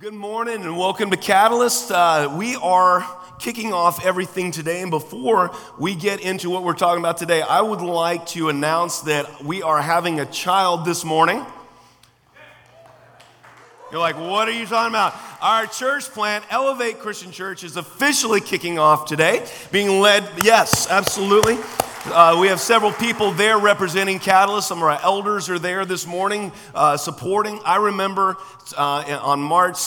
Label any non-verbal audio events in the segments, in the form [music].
Good morning and welcome to Catalyst. Uh, we are kicking off everything today, and before we get into what we're talking about today, I would like to announce that we are having a child this morning. You're like, what are you talking about? Our church plant, Elevate Christian Church, is officially kicking off today, being led, yes, absolutely. Uh, we have several people there representing Catalyst. Some of our elders are there this morning uh, supporting. I remember uh, on March,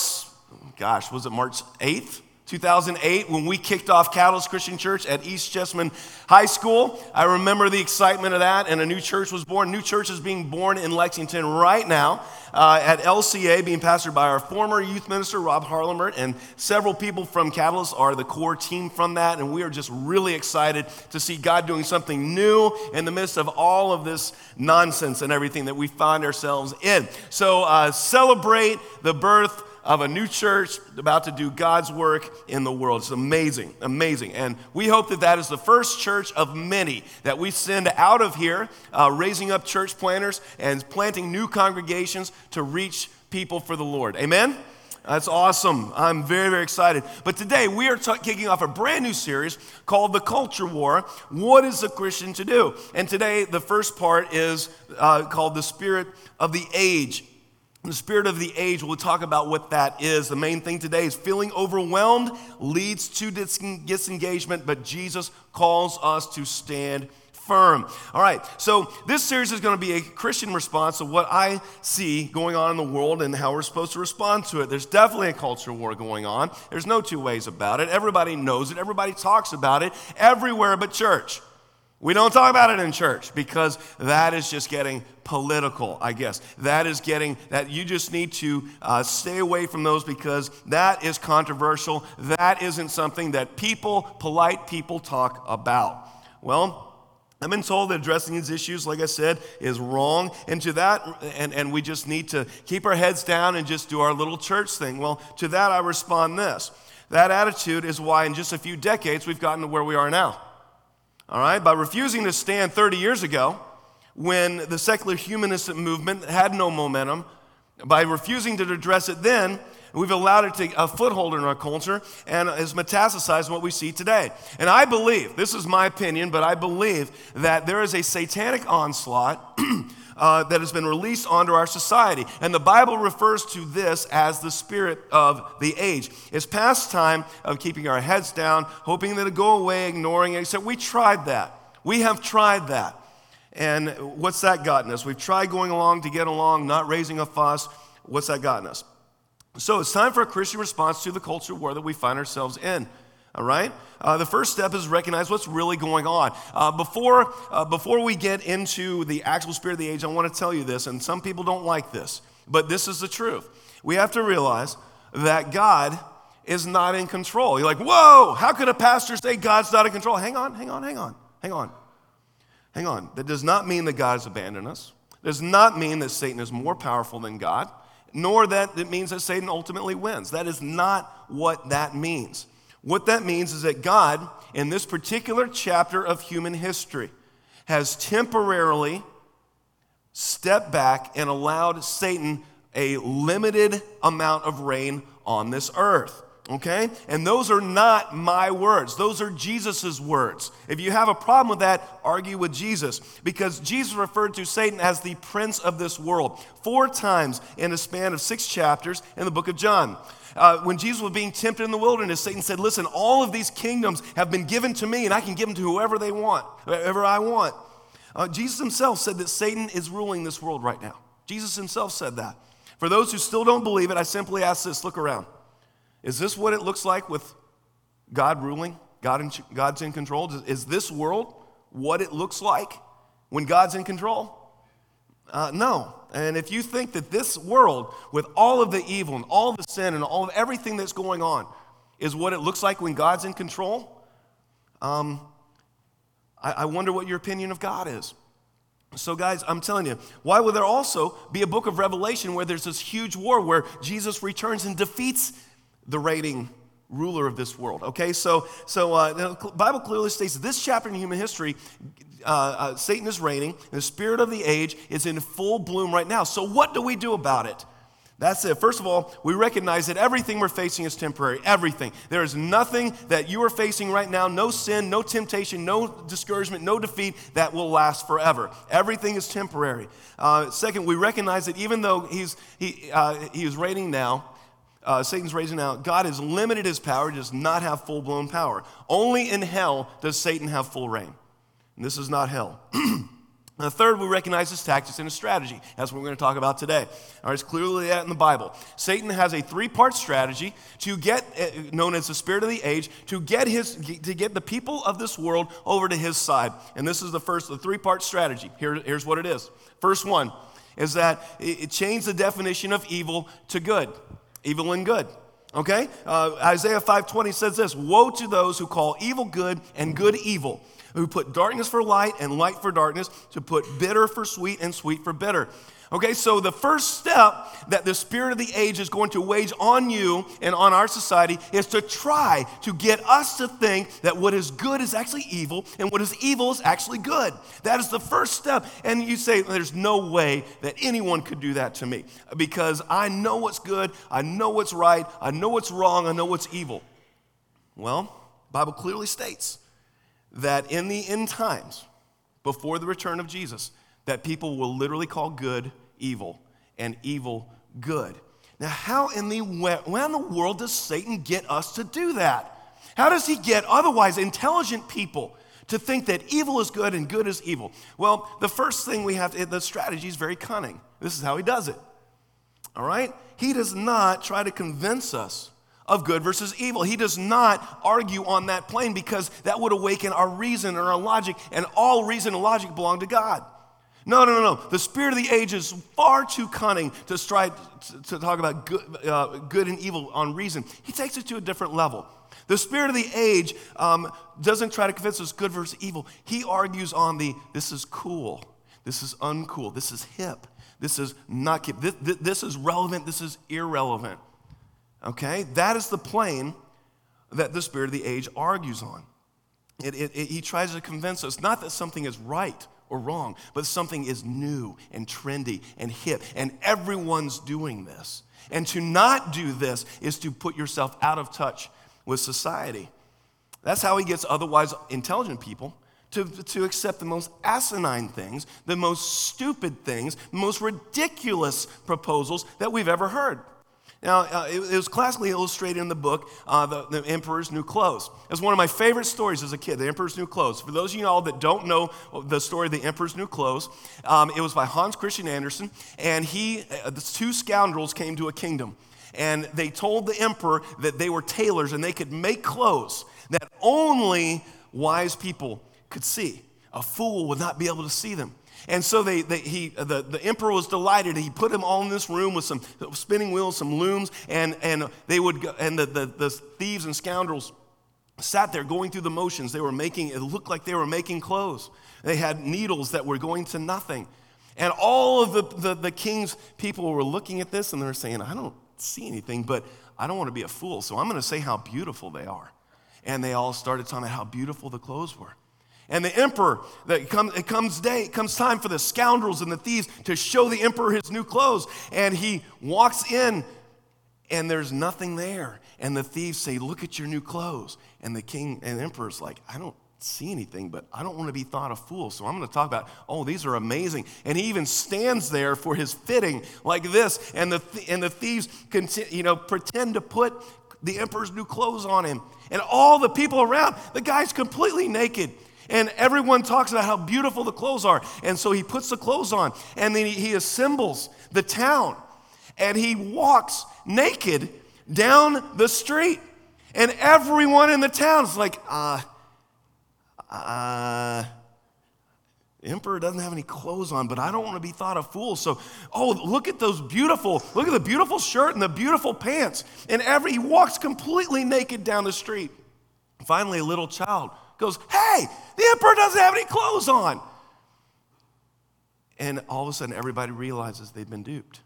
gosh, was it March 8th? 2008, when we kicked off Catalyst Christian Church at East Jessamine High School. I remember the excitement of that, and a new church was born. New church is being born in Lexington right now uh, at LCA, being pastored by our former youth minister, Rob Harlemert, and several people from Catalyst are the core team from that, and we are just really excited to see God doing something new in the midst of all of this nonsense and everything that we find ourselves in. So uh, celebrate the birth of a new church about to do God's work in the world. It's amazing, amazing. And we hope that that is the first church of many that we send out of here, uh, raising up church planters and planting new congregations to reach people for the Lord. Amen? That's awesome. I'm very, very excited. But today we are t- kicking off a brand new series called The Culture War What is a Christian to Do? And today the first part is uh, called The Spirit of the Age the spirit of the age, we'll talk about what that is. The main thing today is feeling overwhelmed leads to disengagement, but Jesus calls us to stand firm. All right, so this series is going to be a Christian response to what I see going on in the world and how we're supposed to respond to it. There's definitely a culture war going on. There's no two ways about it. Everybody knows it, everybody talks about it everywhere but church. We don't talk about it in church because that is just getting political, I guess. That is getting, that you just need to uh, stay away from those because that is controversial. That isn't something that people, polite people, talk about. Well, I've been told that addressing these issues, like I said, is wrong. And to that, and, and we just need to keep our heads down and just do our little church thing. Well, to that, I respond this. That attitude is why in just a few decades we've gotten to where we are now. All right, by refusing to stand 30 years ago when the secular humanist movement had no momentum, by refusing to address it then, we've allowed it to take a foothold in our culture and has metastasized what we see today. And I believe, this is my opinion, but I believe that there is a satanic onslaught [clears throat] uh, that has been released onto our society. And the Bible refers to this as the spirit of the age. It's past time of keeping our heads down, hoping that it'll go away, ignoring it. Said, We tried that. We have tried that. And what's that gotten us? We've tried going along to get along, not raising a fuss. What's that gotten us? So it's time for a Christian response to the culture war that we find ourselves in. All right? Uh, the first step is recognize what's really going on. Uh, before, uh, before we get into the actual spirit of the age, I want to tell you this, and some people don't like this, but this is the truth. We have to realize that God is not in control. You're like, whoa, how could a pastor say God's not in control? Hang on, hang on, hang on, hang on. Hang on. That does not mean that God has abandoned us. Does not mean that Satan is more powerful than God, nor that it means that Satan ultimately wins. That is not what that means. What that means is that God, in this particular chapter of human history, has temporarily stepped back and allowed Satan a limited amount of reign on this earth. Okay? And those are not my words. Those are Jesus' words. If you have a problem with that, argue with Jesus. Because Jesus referred to Satan as the prince of this world four times in a span of six chapters in the book of John. Uh, when Jesus was being tempted in the wilderness, Satan said, Listen, all of these kingdoms have been given to me, and I can give them to whoever they want, whoever I want. Uh, Jesus himself said that Satan is ruling this world right now. Jesus himself said that. For those who still don't believe it, I simply ask this look around. Is this what it looks like with God ruling? God in, God's in control? Is this world what it looks like when God's in control? Uh, no. And if you think that this world, with all of the evil and all the sin and all of everything that's going on, is what it looks like when God's in control, um, I, I wonder what your opinion of God is. So, guys, I'm telling you, why would there also be a book of Revelation where there's this huge war where Jesus returns and defeats the reigning ruler of this world? Okay, so, so uh, the Bible clearly states this chapter in human history uh, uh, Satan is reigning, the spirit of the age is in full bloom right now. So, what do we do about it? That's it. First of all, we recognize that everything we're facing is temporary. Everything. There is nothing that you are facing right now, no sin, no temptation, no discouragement, no defeat that will last forever. Everything is temporary. Uh, second, we recognize that even though he's, he, uh, he is reigning now, uh, Satan's raising now, God has limited his power, does not have full blown power. Only in hell does Satan have full reign. And this is not hell. [clears throat] The third, we recognize his tactics and his strategy. That's what we're going to talk about today. All right, it's clearly that in the Bible. Satan has a three-part strategy to get, uh, known as the spirit of the age, to get his, to get the people of this world over to his side. And this is the first, the three-part strategy. Here, here's what it is. First one is that it, it changed the definition of evil to good, evil and good. Okay, uh, Isaiah 5:20 says this: "Woe to those who call evil good and good evil." Who put darkness for light and light for darkness, to put bitter for sweet and sweet for bitter. Okay, so the first step that the spirit of the age is going to wage on you and on our society is to try to get us to think that what is good is actually evil and what is evil is actually good. That is the first step. And you say, there's no way that anyone could do that to me because I know what's good, I know what's right, I know what's wrong, I know what's evil. Well, Bible clearly states that in the end times, before the return of Jesus, that people will literally call good evil and evil good. Now, how in the, where in the world does Satan get us to do that? How does he get otherwise intelligent people to think that evil is good and good is evil? Well, the first thing we have to, the strategy is very cunning. This is how he does it. All right? He does not try to convince us of good versus evil. He does not argue on that plane because that would awaken our reason or our logic, and all reason and logic belong to God. No, no, no, no. The spirit of the age is far too cunning to try to talk about good, uh, good and evil on reason. He takes it to a different level. The spirit of the age um, doesn't try to convince us good versus evil. He argues on the this is cool, this is uncool, this is hip, this is not hip, this, this is relevant, this is irrelevant. Okay? That is the plane that the spirit of the age argues on. It, it, it, he tries to convince us not that something is right or wrong, but something is new and trendy and hip, and everyone's doing this. And to not do this is to put yourself out of touch with society. That's how he gets otherwise intelligent people to, to accept the most asinine things, the most stupid things, the most ridiculous proposals that we've ever heard. Now, uh, it, it, was classically illustrated in the book, uh, the, the, Emperor's New Clothes. It's one of my favorite stories as a kid, The Emperor's New Clothes. For those of you all that don't know the story of The Emperor's New Clothes, um, it was by Hans Christian Andersen, and he, uh, the two scoundrels came to a kingdom. And they told the emperor that they were tailors and they could make clothes that only wise people could see. A fool would not be able to see them. And so they, they, he, the, the emperor was delighted. He put him all in this room with some spinning wheels, some looms, and, and, they would go, and the, the, the thieves and scoundrels sat there going through the motions. They were making, it looked like they were making clothes. They had needles that were going to nothing. And all of the, the, the king's people were looking at this and they were saying, I don't see anything, but I don't want to be a fool, so I'm going to say how beautiful they are. And they all started talking about how beautiful the clothes were. And the emperor, that comes, it comes day, it comes time for the scoundrels and the thieves to show the emperor his new clothes. And he walks in, and there's nothing there. And the thieves say, Look at your new clothes. And the king and the emperor's like, I don't see anything, but I don't want to be thought a fool. So I'm going to talk about, oh, these are amazing. And he even stands there for his fitting like this. And the, and the thieves, you know, pretend to put the emperor's new clothes on him. And all the people around, the guy's completely naked. And everyone talks about how beautiful the clothes are. And so he puts the clothes on and then he assembles the town and he walks naked down the street. And everyone in the town is like, uh, uh, emperor doesn't have any clothes on, but I don't want to be thought a fool. So, oh, look at those beautiful, look at the beautiful shirt and the beautiful pants. And every, he walks completely naked down the street. Finally, a little child goes, Hey, the emperor doesn't have any clothes on. And all of a sudden, everybody realizes they've been duped.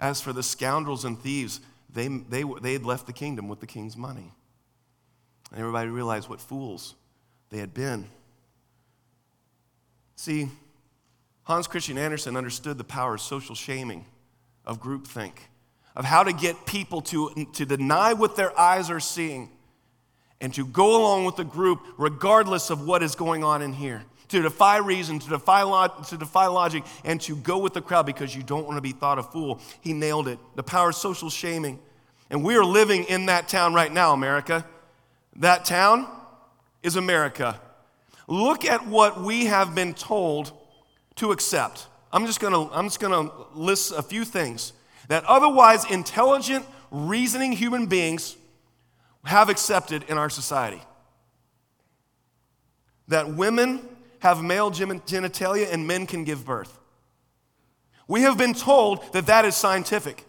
As for the scoundrels and thieves, they, they, they had left the kingdom with the king's money. And everybody realized what fools they had been. See, Hans Christian Andersen understood the power of social shaming, of groupthink, of how to get people to, to deny what their eyes are seeing and to go along with the group regardless of what is going on in here. To defy reason, to defy, to defy logic, and to go with the crowd because you don't want to be thought a fool. He nailed it. The power of social shaming. And we are living in that town right now, America. That town is America. Look at what we have been told to accept. I'm just gonna, I'm just gonna list a few things that otherwise intelligent, reasoning human beings have accepted in our society. That women have male genitalia and men can give birth. We have been told that that is scientific.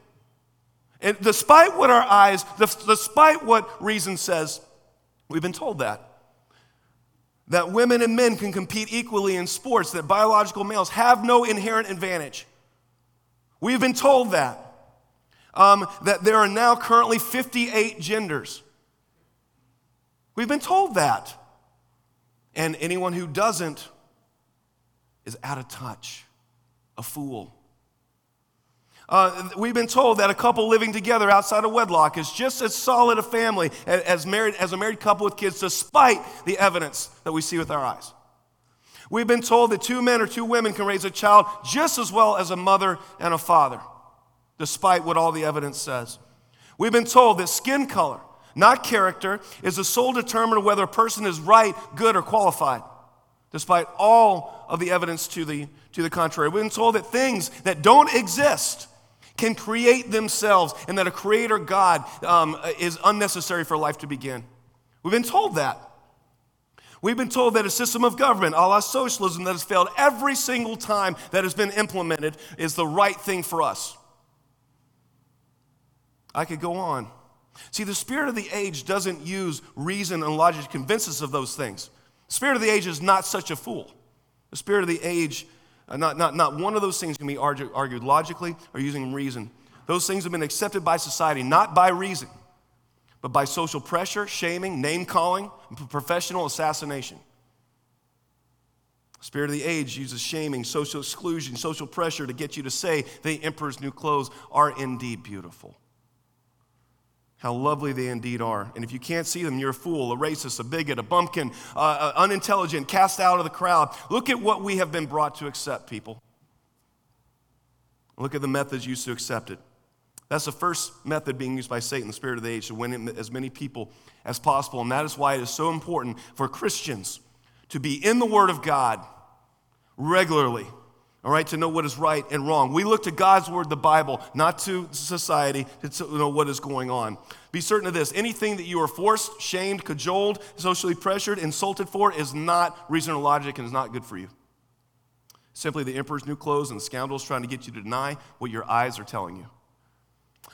And despite what our eyes, despite what reason says, we've been told that. That women and men can compete equally in sports, that biological males have no inherent advantage. We've been told that. Um, that there are now currently 58 genders. We've been told that. And anyone who doesn't is out of touch, a fool. Uh, we've been told that a couple living together outside of wedlock is just as solid a family as, married, as a married couple with kids, despite the evidence that we see with our eyes. We've been told that two men or two women can raise a child just as well as a mother and a father, despite what all the evidence says. We've been told that skin color, not character, is the sole determiner whether a person is right, good, or qualified, despite all of the evidence to the, to the contrary. We've been told that things that don't exist can create themselves and that a creator God um, is unnecessary for life to begin. We've been told that. We've been told that a system of government, a la socialism, that has failed every single time that has been implemented is the right thing for us. I could go on. See, the spirit of the age doesn't use reason and logic to convince us of those things. The spirit of the age is not such a fool. The spirit of the age uh, not, not, not one of those things can be argue, argued logically or using reason. Those things have been accepted by society, not by reason, but by social pressure, shaming, name calling, professional assassination. Spirit of the age uses shaming, social exclusion, social pressure to get you to say the emperor's new clothes are indeed beautiful. How lovely they indeed are. And if you can't see them, you're a fool, a racist, a bigot, a bumpkin, uh, uh, unintelligent, cast out of the crowd. Look at what we have been brought to accept, people. Look at the methods used to accept it. That's the first method being used by Satan, the spirit of the age, to win as many people as possible. And that is why it is so important for Christians to be in the Word of God regularly all right, to know what is right and wrong. We look to God's word, the Bible, not to society to know what is going on. Be certain of this anything that you are forced, shamed, cajoled, socially pressured, insulted for is not reason or logic and is not good for you. Simply the emperor's new clothes and scoundrels trying to get you to deny what your eyes are telling you.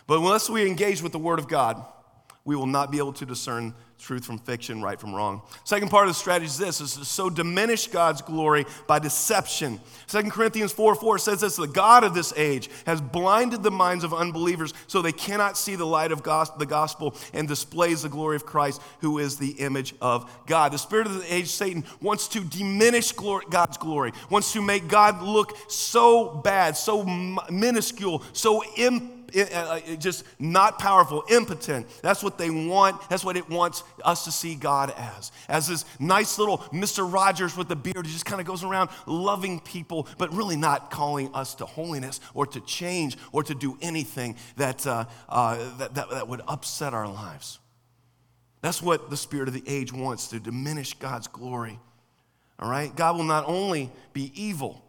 But unless we engage with the word of God, we will not be able to discern truth from fiction, right from wrong. Second part of the strategy is this is to so diminish God's glory by deception. Second Corinthians 4 4 says this the God of this age has blinded the minds of unbelievers so they cannot see the light of the gospel and displays the glory of Christ, who is the image of God. The spirit of the age, Satan, wants to diminish God's glory, wants to make God look so bad, so minuscule, so uh, just not powerful, impotent. That's what they want. That's what it wants us to see God as. As this nice little Mr. Rogers with the beard who just kind of goes around loving people, but really not calling us to holiness or to change or to do anything that, uh, uh, that, that, that would upset our lives. That's what the spirit of the age wants to diminish God's glory. All right? God will not only be evil,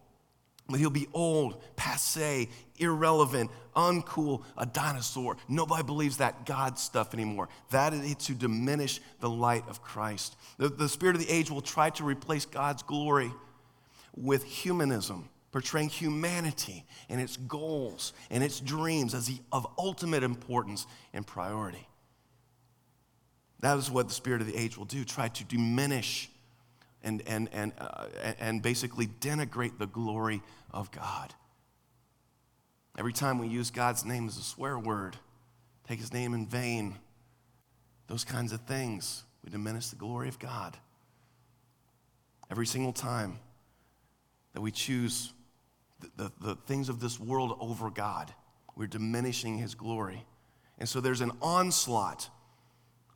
but he'll be old, passe, irrelevant, uncool, a dinosaur. Nobody believes that God stuff anymore. That is to diminish the light of Christ. The, the spirit of the age will try to replace God's glory with humanism, portraying humanity and its goals and its dreams as the, of ultimate importance and priority. That is what the spirit of the age will do try to diminish and, and, and, uh, and basically denigrate the glory of God. Every time we use God's name as a swear word, take his name in vain, those kinds of things, we diminish the glory of God. Every single time that we choose the, the, the things of this world over God, we're diminishing his glory. And so there's an onslaught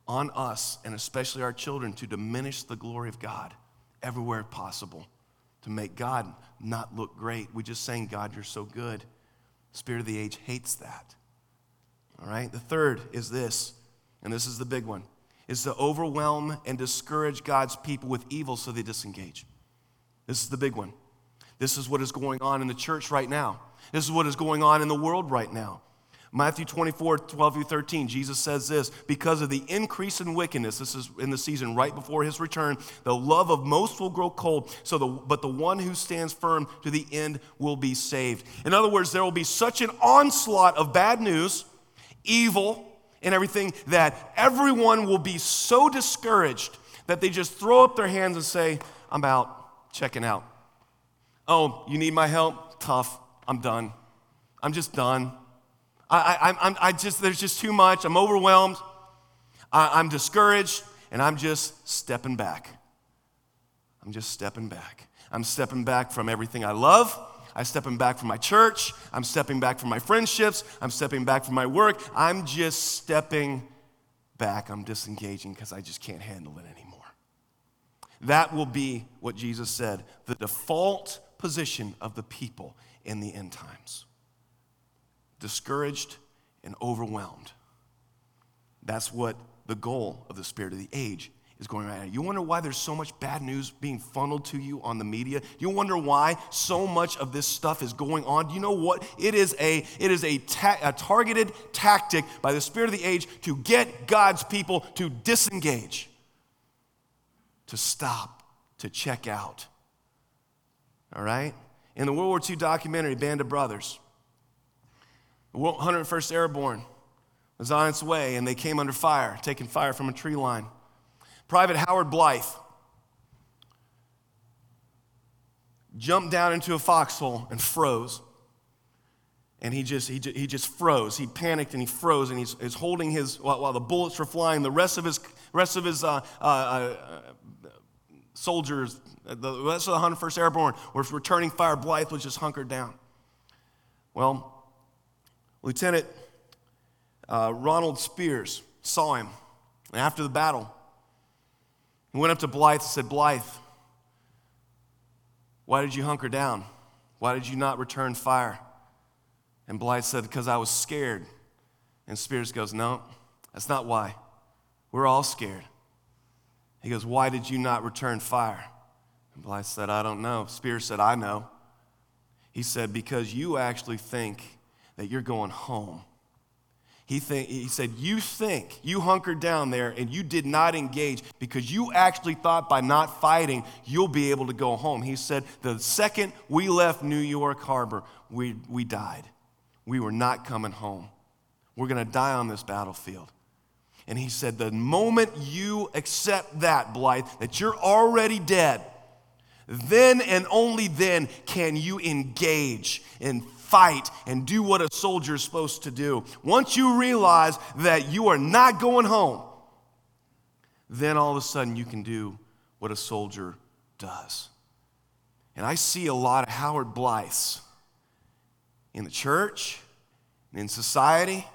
on us, and especially our children, to diminish the glory of God everywhere possible, to make God not look great. We just saying, God, you're so good. Spirit of the age hates that. All right? The third is this, and this is the big one, is to overwhelm and discourage God's people with evil so they disengage. This is the big one. This is what is going on in the church right now. This is what is going on in the world right now. Matthew 24, 12 through 13, Jesus says this because of the increase in wickedness, this is in the season right before his return, the love of most will grow cold, so the, but the one who stands firm to the end will be saved. In other words, there will be such an onslaught of bad news, evil, and everything that everyone will be so discouraged that they just throw up their hands and say, I'm out, checking out. Oh, you need my help? Tough. I'm done. I'm just done. I, I, I'm, I just, there's just too much. I'm overwhelmed. I, I'm discouraged, and I'm just stepping back. I'm just stepping back. I'm stepping back from everything I love. I'm stepping back from my church. I'm stepping back from my friendships. I'm stepping back from my work. I'm just stepping back. I'm disengaging because I just can't handle it anymore. That will be what Jesus said the default position of the people in the end times discouraged and overwhelmed. That's what the goal of the spirit of the age is going right now. You wonder why there's so much bad news being funneled to you on the media? You wonder why so much of this stuff is going on? Do you know what? It is a it is a, ta- a targeted tactic by the spirit of the age to get God's people to disengage, to stop, to check out. All right? In the World War II documentary, Band of Brothers, the 101st Airborne was on its way and they came under fire, taking fire from a tree line. Private Howard Blithe jumped down into a foxhole and froze. And he just, he, just, he just froze. He panicked and he froze and he's, he's holding his, while, while, the bullets were flying, the rest of his, rest of his uh, uh, uh, soldiers, the rest of the 101st Airborne were returning fire. Blithe was just hunkered down. Well, Lieutenant uh, Ronald Speirs saw him. And after the battle, he went up to Blithe and said, Blithe, why did you hunker down? Why did you not return fire? And Blithe said, Because I was scared. And Speirs goes, No, that's not why. We're all scared. He goes, Why did you not return fire? And Blithe said, I don't know. Speirs said, I know. He said, Because you actually think that you're going home. He, think, he said, You think you hunkered down there and you did not engage because you actually thought by not fighting you'll be able to go home. He said, The second we left New York Harbor, we, we died. We were not coming home. We're going to die on this battlefield. And he said, The moment you accept that, Blithe, that you're already dead, then and only then can you engage and fight and do what a soldier is supposed to do. Once you realize that you are not going home, then all of a sudden you can do what a soldier does. And I see a lot of Howard Blithes in the church, in society,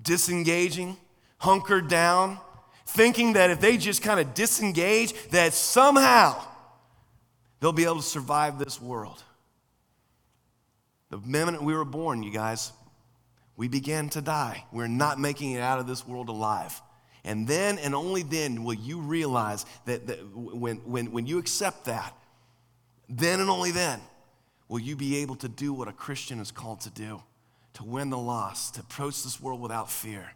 disengaging, hunkered down, thinking that if they just kind of disengage, that somehow they'll be able to survive this world. The minute we were born, you guys, we began to die. We're not making it out of this world alive. And then and only then will you realize that, that when, when, when you accept that, then and only then will you be able to do what a Christian is called to do to win the lost, to approach this world without fear,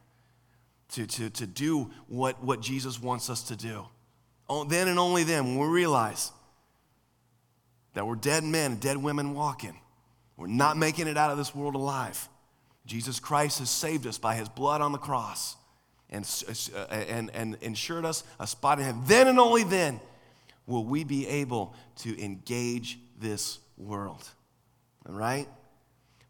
to, to, to do what, what Jesus wants us to do. Oh, then and only then, when we realize that we're dead men dead women walking, we're not making it out of this world alive. Jesus Christ has saved us by his blood on the cross and, uh, and, and ensured us a spot in heaven. Then and only then will we be able to engage this world. All right?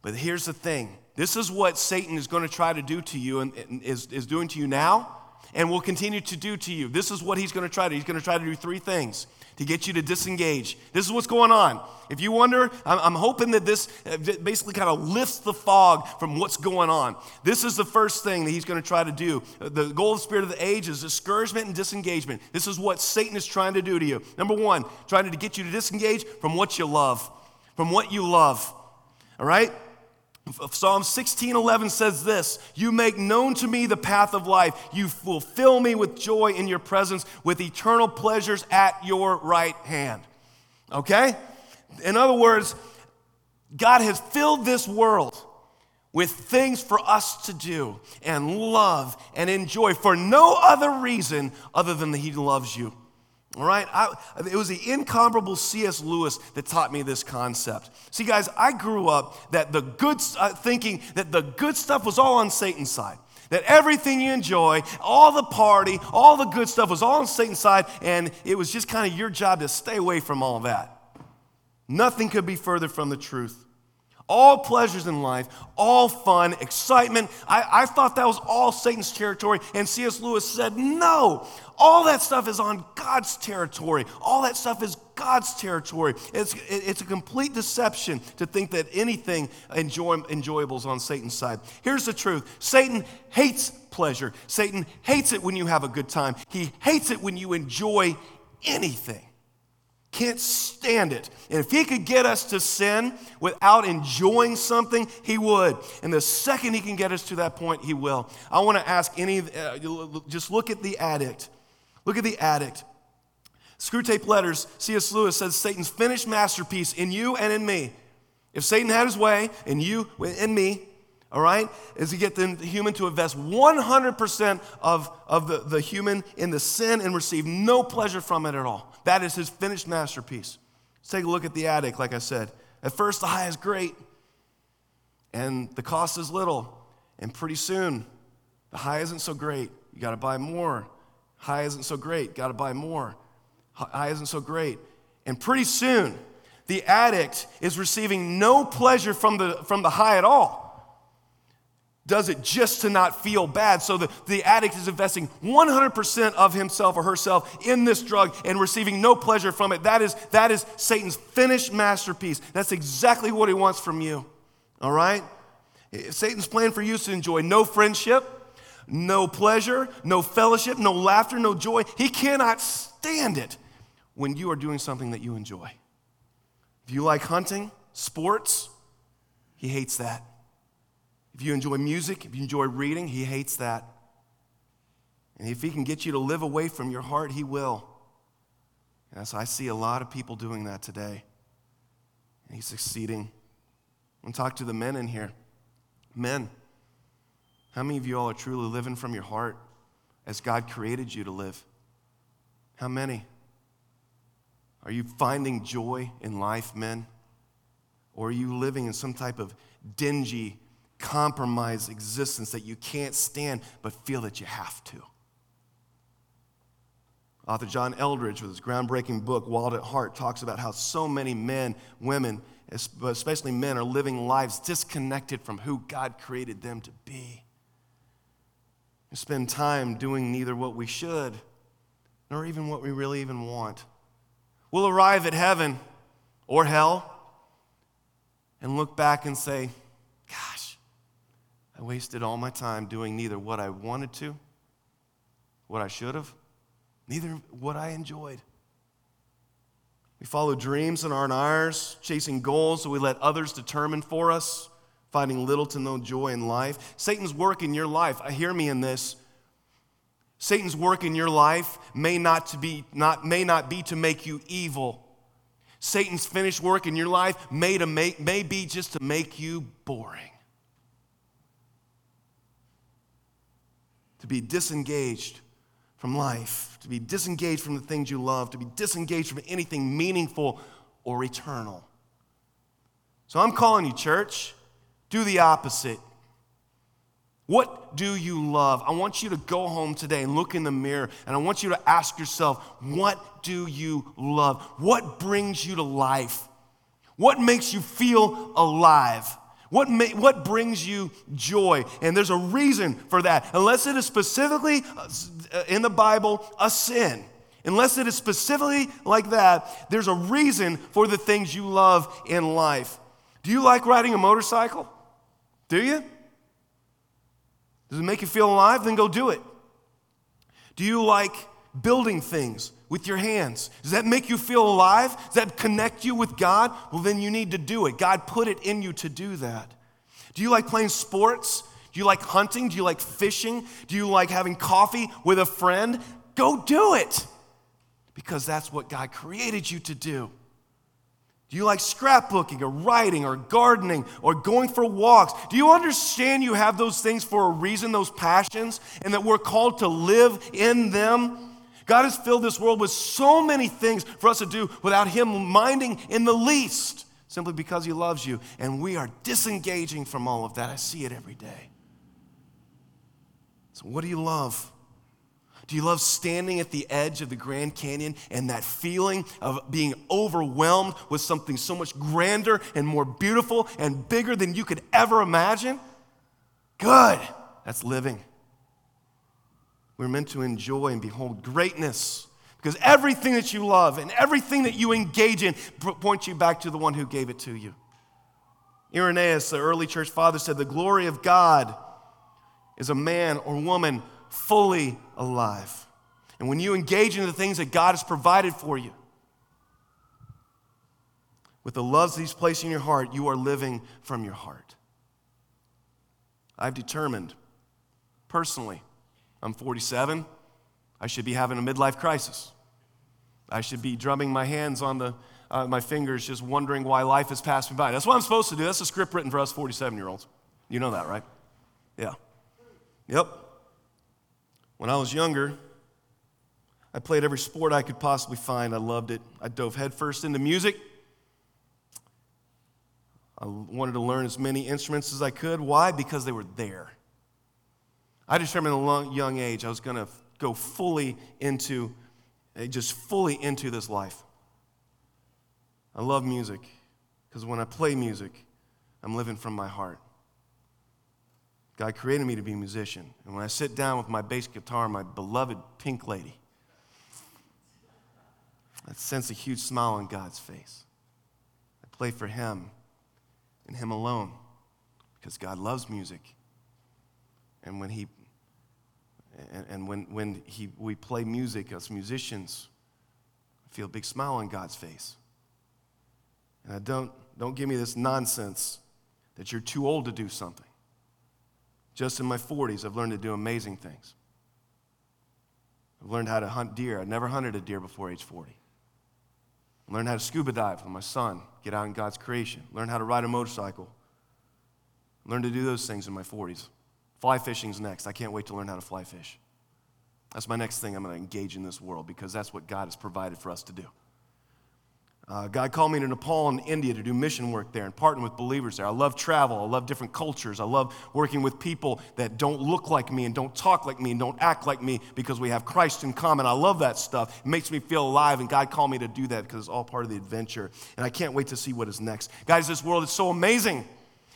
But here's the thing this is what Satan is going to try to do to you and, and is, is doing to you now and will continue to do to you. This is what he's going to try to. He's going to try to do three things to get you to disengage. This is what's going on. If you wonder, I'm hoping that this uh, basically kind of lifts the fog from what's going on. This is the first thing that he's going to try to do. The goal of the spirit of the age is discouragement and disengagement. This is what Satan is trying to do to you. Number one, trying to get you to disengage from what you love, from what you love. All right? Psalm 16:11 says this, "You make known to me the path of life. You fulfill me with joy in your presence, with eternal pleasures at your right hand." Okay? In other words, God has filled this world with things for us to do and love and enjoy for no other reason other than that He loves you. All right? I, it was the incomparable C.S. Lewis that taught me this concept. See, guys, I grew up that the good, uh, thinking that the good stuff was all on Satan's side. That everything you enjoy, all the party, all the good stuff was all on Satan's side, and it was just kind of your job to stay away from all that. Nothing could be further from the truth all pleasures in life, all fun, excitement. I, I thought that was all Satan's territory. And C.S. Lewis said, no, all that stuff is on God's territory. All that stuff is God's territory. It's, it's a complete deception to think that anything enjoy, enjoyable is on Satan's side. Here's the truth Satan hates pleasure, Satan hates it when you have a good time, he hates it when you enjoy anything. Can't stand it. And if he could get us to sin without enjoying something, he would. And the second he can get us to that point, he will. I want to ask any, uh, just look at the addict. Look at the addict. Screwtape Letters, C.S. Lewis says Satan's finished masterpiece in you and in me. If Satan had his way in you in me, all right, is to get the human to invest 100% of, of the, the human in the sin and receive no pleasure from it at all. That is his finished masterpiece. Let's take a look at the addict, like I said. At first, the high is great, and the cost is little. And pretty soon, the high isn't so great. You got to buy more. High isn't so great. Got to buy more. High isn't so great. And pretty soon, the addict is receiving no pleasure from the, from the high at all does it just to not feel bad. So the, the addict is investing 100% of himself or herself in this drug and receiving no pleasure from it. That is, that is Satan's finished masterpiece. That's exactly what he wants from you. All right? Satan's plan for you is to enjoy no friendship, no pleasure, no fellowship, no laughter, no joy. He cannot stand it when you are doing something that you enjoy. If you like hunting, sports, he hates that. If you enjoy music, if you enjoy reading, he hates that. And if he can get you to live away from your heart, he will. And Yes, I see a lot of people doing that today. And he's succeeding. I'm talk to the men in here. Men, how many of you all are truly living from your heart as God created you to live? How many? Are you finding joy in life, men? Or are you living in some type of dingy, compromised existence that you can't stand but feel that you have to. Author John Eldredge, with his groundbreaking book, Wild at Heart, talks about how so many men, women, especially men, are living lives disconnected from who God created them to be. We spend time doing neither what we should nor even what we really even want. We'll arrive at heaven or hell and look back and say, I wasted all my time doing neither what I wanted to, what I should have, neither what I enjoyed. We follow dreams that aren't ours, chasing goals that we let others determine for us, finding little to no joy in life. Satan's work in your life, I hear me in this. Satan's work in your life may not, to be, not, may not be to make you evil. Satan's finished work in your life may, to make, may be just to make you boring. To be disengaged from life, to be disengaged from the things you love, to be disengaged from anything meaningful or eternal. So I'm calling you, church, do the opposite. What do you love? I want you to go home today and look in the mirror and I want you to ask yourself, what do you love? What brings you to life? What makes you feel alive? What, may, what brings you joy? And there's a reason for that. Unless it is specifically uh, in the Bible a sin. unless it is specifically like that, there's a reason for the things you love in life. Do you like riding a motorcycle? Do you? Does it make you feel alive? Then go do it. Do you like building things with your hands? Does that make you feel alive? Does that connect you with God? Well, then you need to do it. God put it in you to do that. Do you like playing sports? Do you like hunting? Do you like fishing? Do you like having coffee with a friend? Go do it because that's what God created you to do. Do you like scrapbooking or writing or gardening or going for walks? Do you understand you have those things for a reason, those passions, and that we're called to live in them? God has filled this world with so many things for us to do without Him minding in the least, simply because He loves you. And we are disengaging from all of that. I see it every day. So, what do you love? Do you love standing at the edge of the Grand Canyon and that feeling of being overwhelmed with something so much grander and more beautiful and bigger than you could ever imagine? Good. That's living. We're meant to enjoy and behold greatness because everything that you love and everything that you engage in points you back to the one who gave it to you. Irenaeus, the early church father, said, The glory of God is a man or woman fully alive. And when you engage in the things that God has provided for you, with the loves that He's placed in your heart, you are living from your heart. I've determined personally I'm 47. I should be having a midlife crisis. I should be drumming my hands on the, uh, my fingers, just wondering why life has passed me by. That's what I'm supposed to do. That's a script written for us 47 year olds. You know that, right? Yeah. Yep. When I was younger, I played every sport I could possibly find. I loved it. I dove headfirst into music. I wanted to learn as many instruments as I could. Why? Because they were there. I determined at a long, young age I was going to go fully into, eh, just fully into this life. I love music because when I play music, I'm living from my heart. God created me to be a musician. And when I sit down with my bass guitar, my beloved pink lady, I sense a huge smile on God's face. I play for Him and Him alone because God loves music. And when He and, and when, when he, we play music as musicians, I feel a big smile on God's face. And I don't, don't give me this nonsense that you're too old to do something. Just in my 40s, I've learned to do amazing things. I've learned how to hunt deer. I never hunted a deer before age 40. I learned how to scuba dive with my son, get out in God's creation. Learned how to ride a motorcycle. Learned to do those things in my 40s. Fly fishing's next. I can't wait to learn how to fly fish. That's my next thing I'm going to engage in this world because that's what God has provided for us to do. Uh, God called me to Nepal and India to do mission work there and partner with believers there. I love travel. I love different cultures. I love working with people that don't look like me and don't talk like me and don't act like me because we have Christ in common. I love that stuff. It makes me feel alive, and God called me to do that because it's all part of the adventure. And I can't wait to see what is next. Guys, this world is so amazing.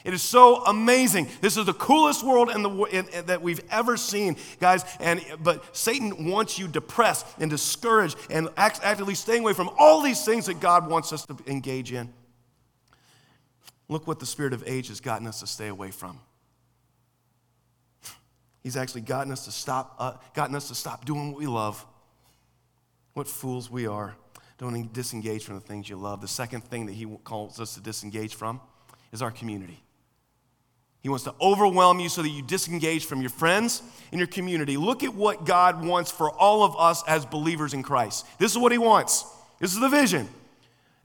It is so amazing. This is the coolest world in the, in, in, that we've ever seen, guys. And but Satan wants you depressed and discouraged and act, actively staying away from all these things that God wants us to engage in. Look what the spirit of age has gotten us to stay away from. He's actually gotten us to stop, uh, gotten us to stop doing what we love. What fools we are. Don't disengage from the things you love. The second thing that he calls us to disengage from is our community. He wants to overwhelm you so that you disengage from your friends and your community. Look at what God wants for all of us as believers in Christ. This is what He wants. This is the vision.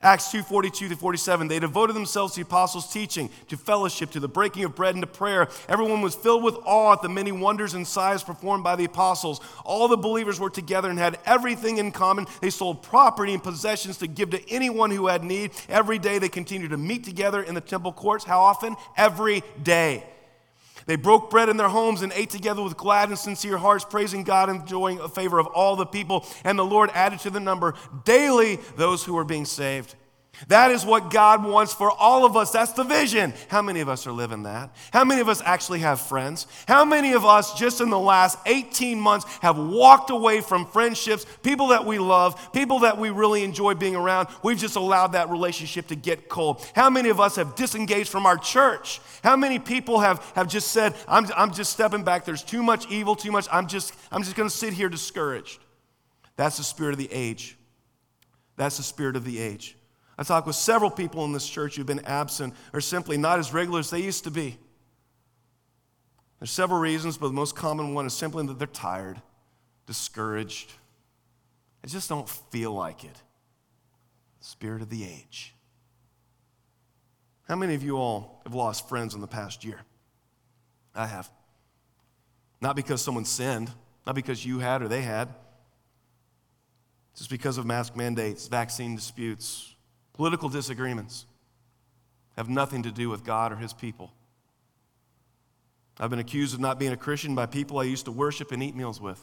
Acts 2 42 to 47. They devoted themselves to the apostles' teaching, to fellowship, to the breaking of bread, and to prayer. Everyone was filled with awe at the many wonders and signs performed by the apostles. All the believers were together and had everything in common. They sold property and possessions to give to anyone who had need. Every day they continued to meet together in the temple courts. How often? Every day. They broke bread in their homes and ate together with glad and sincere hearts, praising God and enjoying a favor of all the people. And the Lord added to the number daily those who were being saved. That is what God wants for all of us. That's the vision. How many of us are living that? How many of us actually have friends? How many of us, just in the last 18 months, have walked away from friendships, people that we love, people that we really enjoy being around? We've just allowed that relationship to get cold. How many of us have disengaged from our church? How many people have, have just said, I'm, I'm just stepping back. There's too much evil, too much. I'm just, I'm just going to sit here discouraged. That's the spirit of the age. That's the spirit of the age. I talk with several people in this church who've been absent or simply not as regular as they used to be. There's several reasons, but the most common one is simply that they're tired, discouraged. I just don't feel like it. Spirit of the age. How many of you all have lost friends in the past year? I have. Not because someone sinned, not because you had or they had, just because of mask mandates, vaccine disputes, Political disagreements have nothing to do with God or His people. I've been accused of not being a Christian by people I used to worship and eat meals with.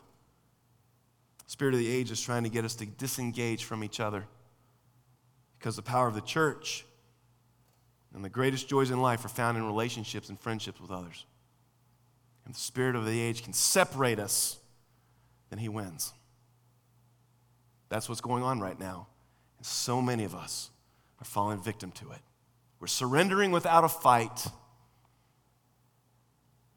Spirit of the age is trying to get us to disengage from each other because the power of the church and the greatest joys in life are found in relationships and friendships with others. And the spirit of the age can separate us, then he wins. That's what's going on right now. And so many of us are falling victim to it. We're surrendering without a fight.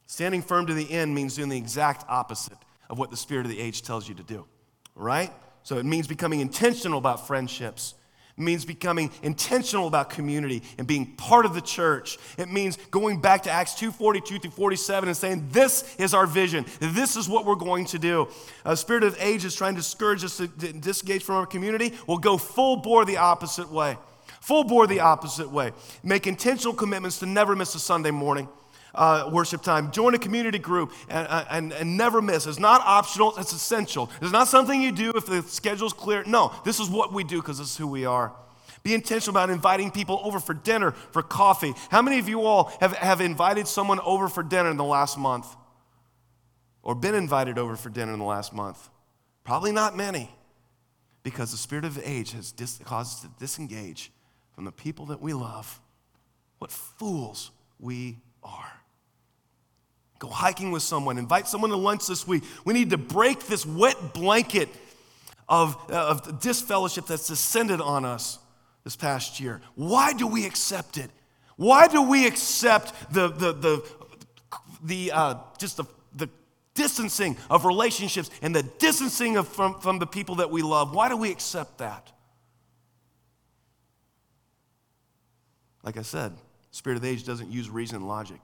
Standing firm to the end means doing the exact opposite of what the spirit of the age tells you to do, right? So it means becoming intentional about friendships. It means becoming intentional about community and being part of the church. It means going back to Acts 2:42 through 47 and saying, This is our vision. This is what we're going to do. A spirit of age is trying to discourage us to disengage from our community. We'll go full bore the opposite way. Full bore the opposite way. Make intentional commitments to never miss a Sunday morning. Uh, worship time. Join a community group and, uh, and, and never miss. It's not optional, it's essential. It's not something you do if the schedule's clear. No, this is what we do because this is who we are. Be intentional about inviting people over for dinner, for coffee. How many of you all have, have invited someone over for dinner in the last month? Or been invited over for dinner in the last month? Probably not many, because the spirit of age has dis- caused us to disengage from the people that we love. What fools we are. Go hiking with someone, invite someone to lunch this week. We need to break this wet blanket of, uh, of disfellowship that's descended on us this past year. Why do we accept it? Why do we accept the, the, the, the uh, just the, the distancing of relationships and the distancing of, from, from the people that we love? Why do we accept that? Like I said, spirit of the age doesn't use reason and logic.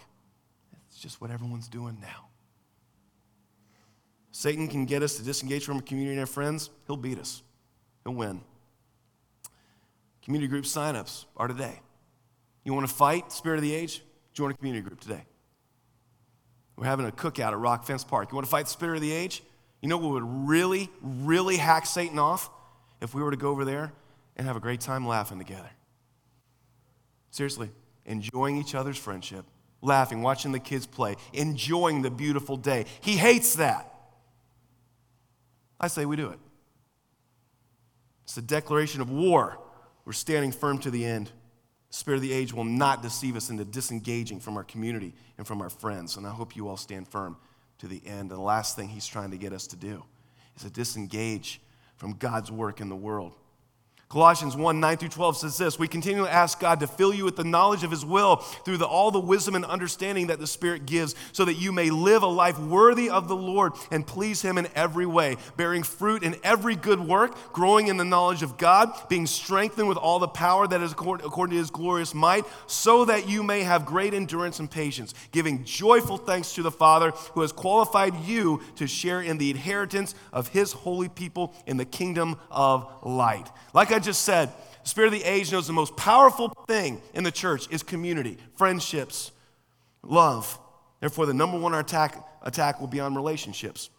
It's just what everyone's doing now. Satan can get us to disengage from our community and our friends. He'll beat us. He'll win. Community group signups are today. You want to fight spirit of the age? Join a community group today. We're having a cookout at Rock Fence Park. You want to fight the spirit of the age? You know what would really, really hack Satan off? If we were to go over there and have a great time laughing together. Seriously, enjoying each other's friendship, laughing, watching the kids play, enjoying the beautiful day. He hates that. I say we do it. It's a declaration of war. We're standing firm to the end. The spirit of the age will not deceive us into disengaging from our community and from our friends. And I hope you all stand firm to the end. And the last thing he's trying to get us to do is to disengage from God's work in the world. Colossians 1 9 through 12 says this We continue to ask God to fill you with the knowledge of His will through the, all the wisdom and understanding that the Spirit gives, so that you may live a life worthy of the Lord and please Him in every way, bearing fruit in every good work, growing in the knowledge of God, being strengthened with all the power that is according, according to His glorious might, so that you may have great endurance and patience, giving joyful thanks to the Father who has qualified you to share in the inheritance of His holy people in the kingdom of light. Like I just said, the spirit of the age knows the most powerful thing in the church is community, friendships, love. Therefore, the number one attack, attack will be on relationships.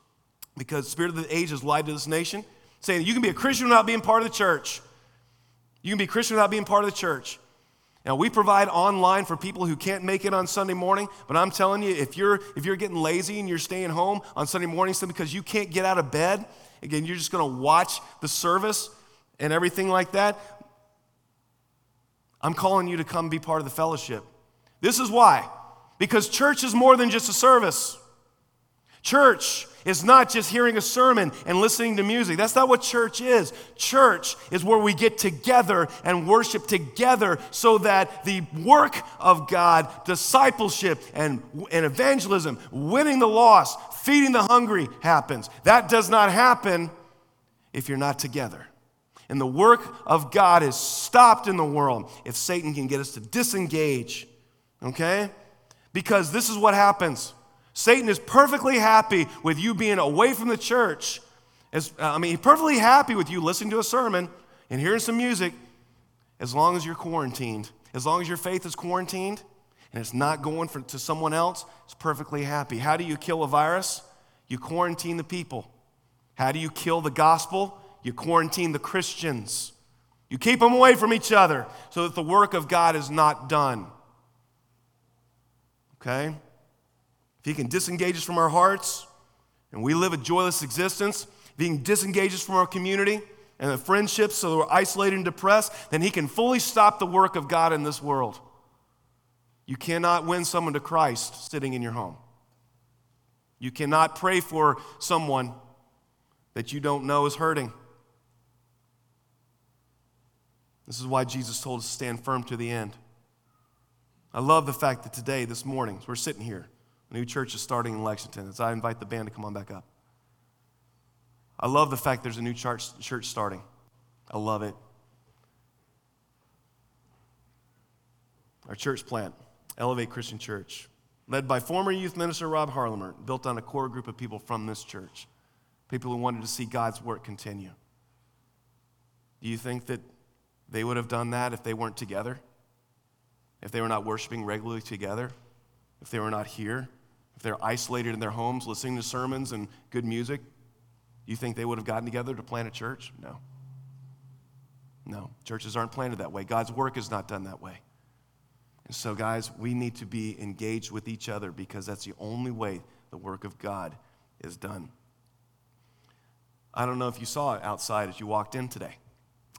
Because the spirit of the age has lied to this nation, saying you can be a Christian without being part of the church. You can be a Christian without being part of the church. Now we provide online for people who can't make it on Sunday morning, but I'm telling you, if you're if you're getting lazy and you're staying home on Sunday morning because you can't get out of bed, again, you're just gonna watch the service, and everything like that, I'm calling you to come be part of the fellowship. This is why. Because church is more than just a service. Church is not just hearing a sermon and listening to music. That's not what church is. Church is where we get together and worship together so that the work of God, discipleship and, and evangelism, winning the lost, feeding the hungry happens. That does not happen if you're not together. And the work of God is stopped in the world if Satan can get us to disengage. Okay? Because this is what happens. Satan is perfectly happy with you being away from the church. As, uh, I mean, he's perfectly happy with you listening to a sermon and hearing some music as long as you're quarantined. As long as your faith is quarantined and it's not going for, to someone else, it's perfectly happy. How do you kill a virus? You quarantine the people. How do you kill the gospel? You quarantine the Christians. You keep them away from each other so that the work of God is not done. Okay? if He can disengage us from our hearts and we live a joyless existence, if He can disengage us from our community and the friendships so we're isolated and depressed, then He can fully stop the work of God in this world. You cannot win someone to Christ sitting in your home. You cannot pray for someone that you don't know is hurting. This is why Jesus told us to stand firm to the end. I love the fact that today, this morning, we're sitting here. A new church is starting in Lexington. As I invite the band to come on back up. I love the fact there's a new church, church starting. I love it. Our church plant, Elevate Christian Church, led by former youth minister Rob Harlemer, built on a core group of people from this church, people who wanted to see God's work continue. Do you think that they would have done that if they weren't together? If they were not worshiping regularly together? If they were not here? if they're isolated in their homes listening to sermons and good music, you think they would have gotten together to plant a church? No. No, churches aren't planted that way. God's work is not done that way. And so, guys, we need to be engaged with each other because that's the only way the work of God is done. I don't know if you saw it outside as you walked in today.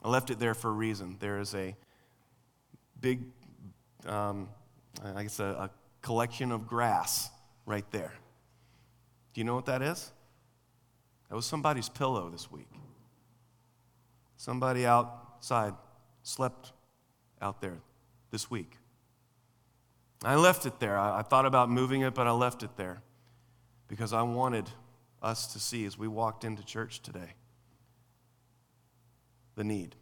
I left it there for a reason. There is a big, um, I guess, a, a collection of grass right there. Do you know what that is? That was somebody's pillow this week. Somebody outside slept out there this week. I left it there. I, I, thought about moving it, but I left it there because I wanted us to see as we walked into church today the need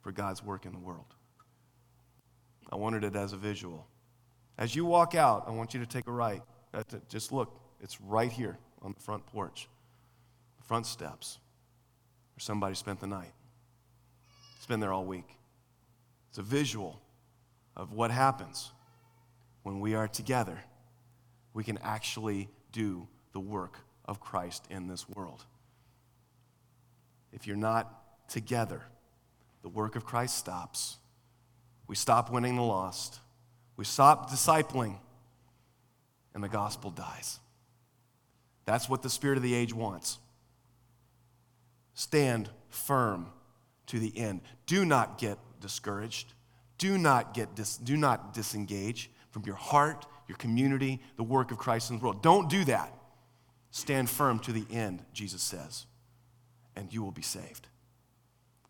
for God's work in the world. I wanted it as a visual. As you walk out, I want you to take a right. Just look, it's right here on the front porch, the front steps, where somebody spent the night. It's been there all week. It's a visual of what happens when we are together. We can actually do the work of Christ in this world. If you're not together, the work of Christ stops. We stop winning the lost. We stop discipling, and the gospel dies. That's what the spirit of the age wants. Stand firm to the end. Do not get discouraged. Do not get dis- do not disengage from your heart, your community, the work of Christ in the world. Don't do that. Stand firm to the end, Jesus says, and you will be saved.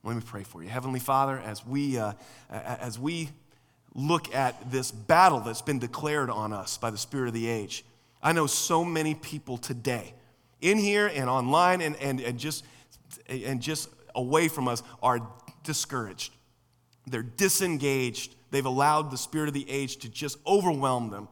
Let me pray for you. Heavenly Father, as we, uh, as we look at this battle that's been declared on us by the spirit of the age. I know so many people today, in here and online and, and, and, just, and just away from us, are discouraged. They're disengaged. They've allowed the spirit of the age to just overwhelm them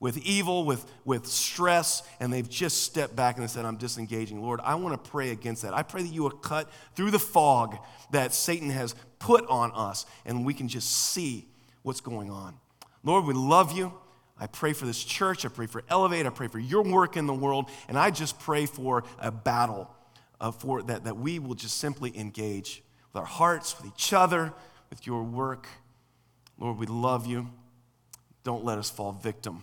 with evil, with, with stress, and they've just stepped back and said, I'm disengaging. Lord, I want to pray against that. I pray that you will cut through the fog that Satan has put on us, and we can just see what's going on. Lord, we love you. I pray for this church. I pray for Elevate. I pray for your work in the world. And I just pray for a battle uh, for that, that we will just simply engage with our hearts, with each other, with your work. Lord, we love you. Don't let us fall victim.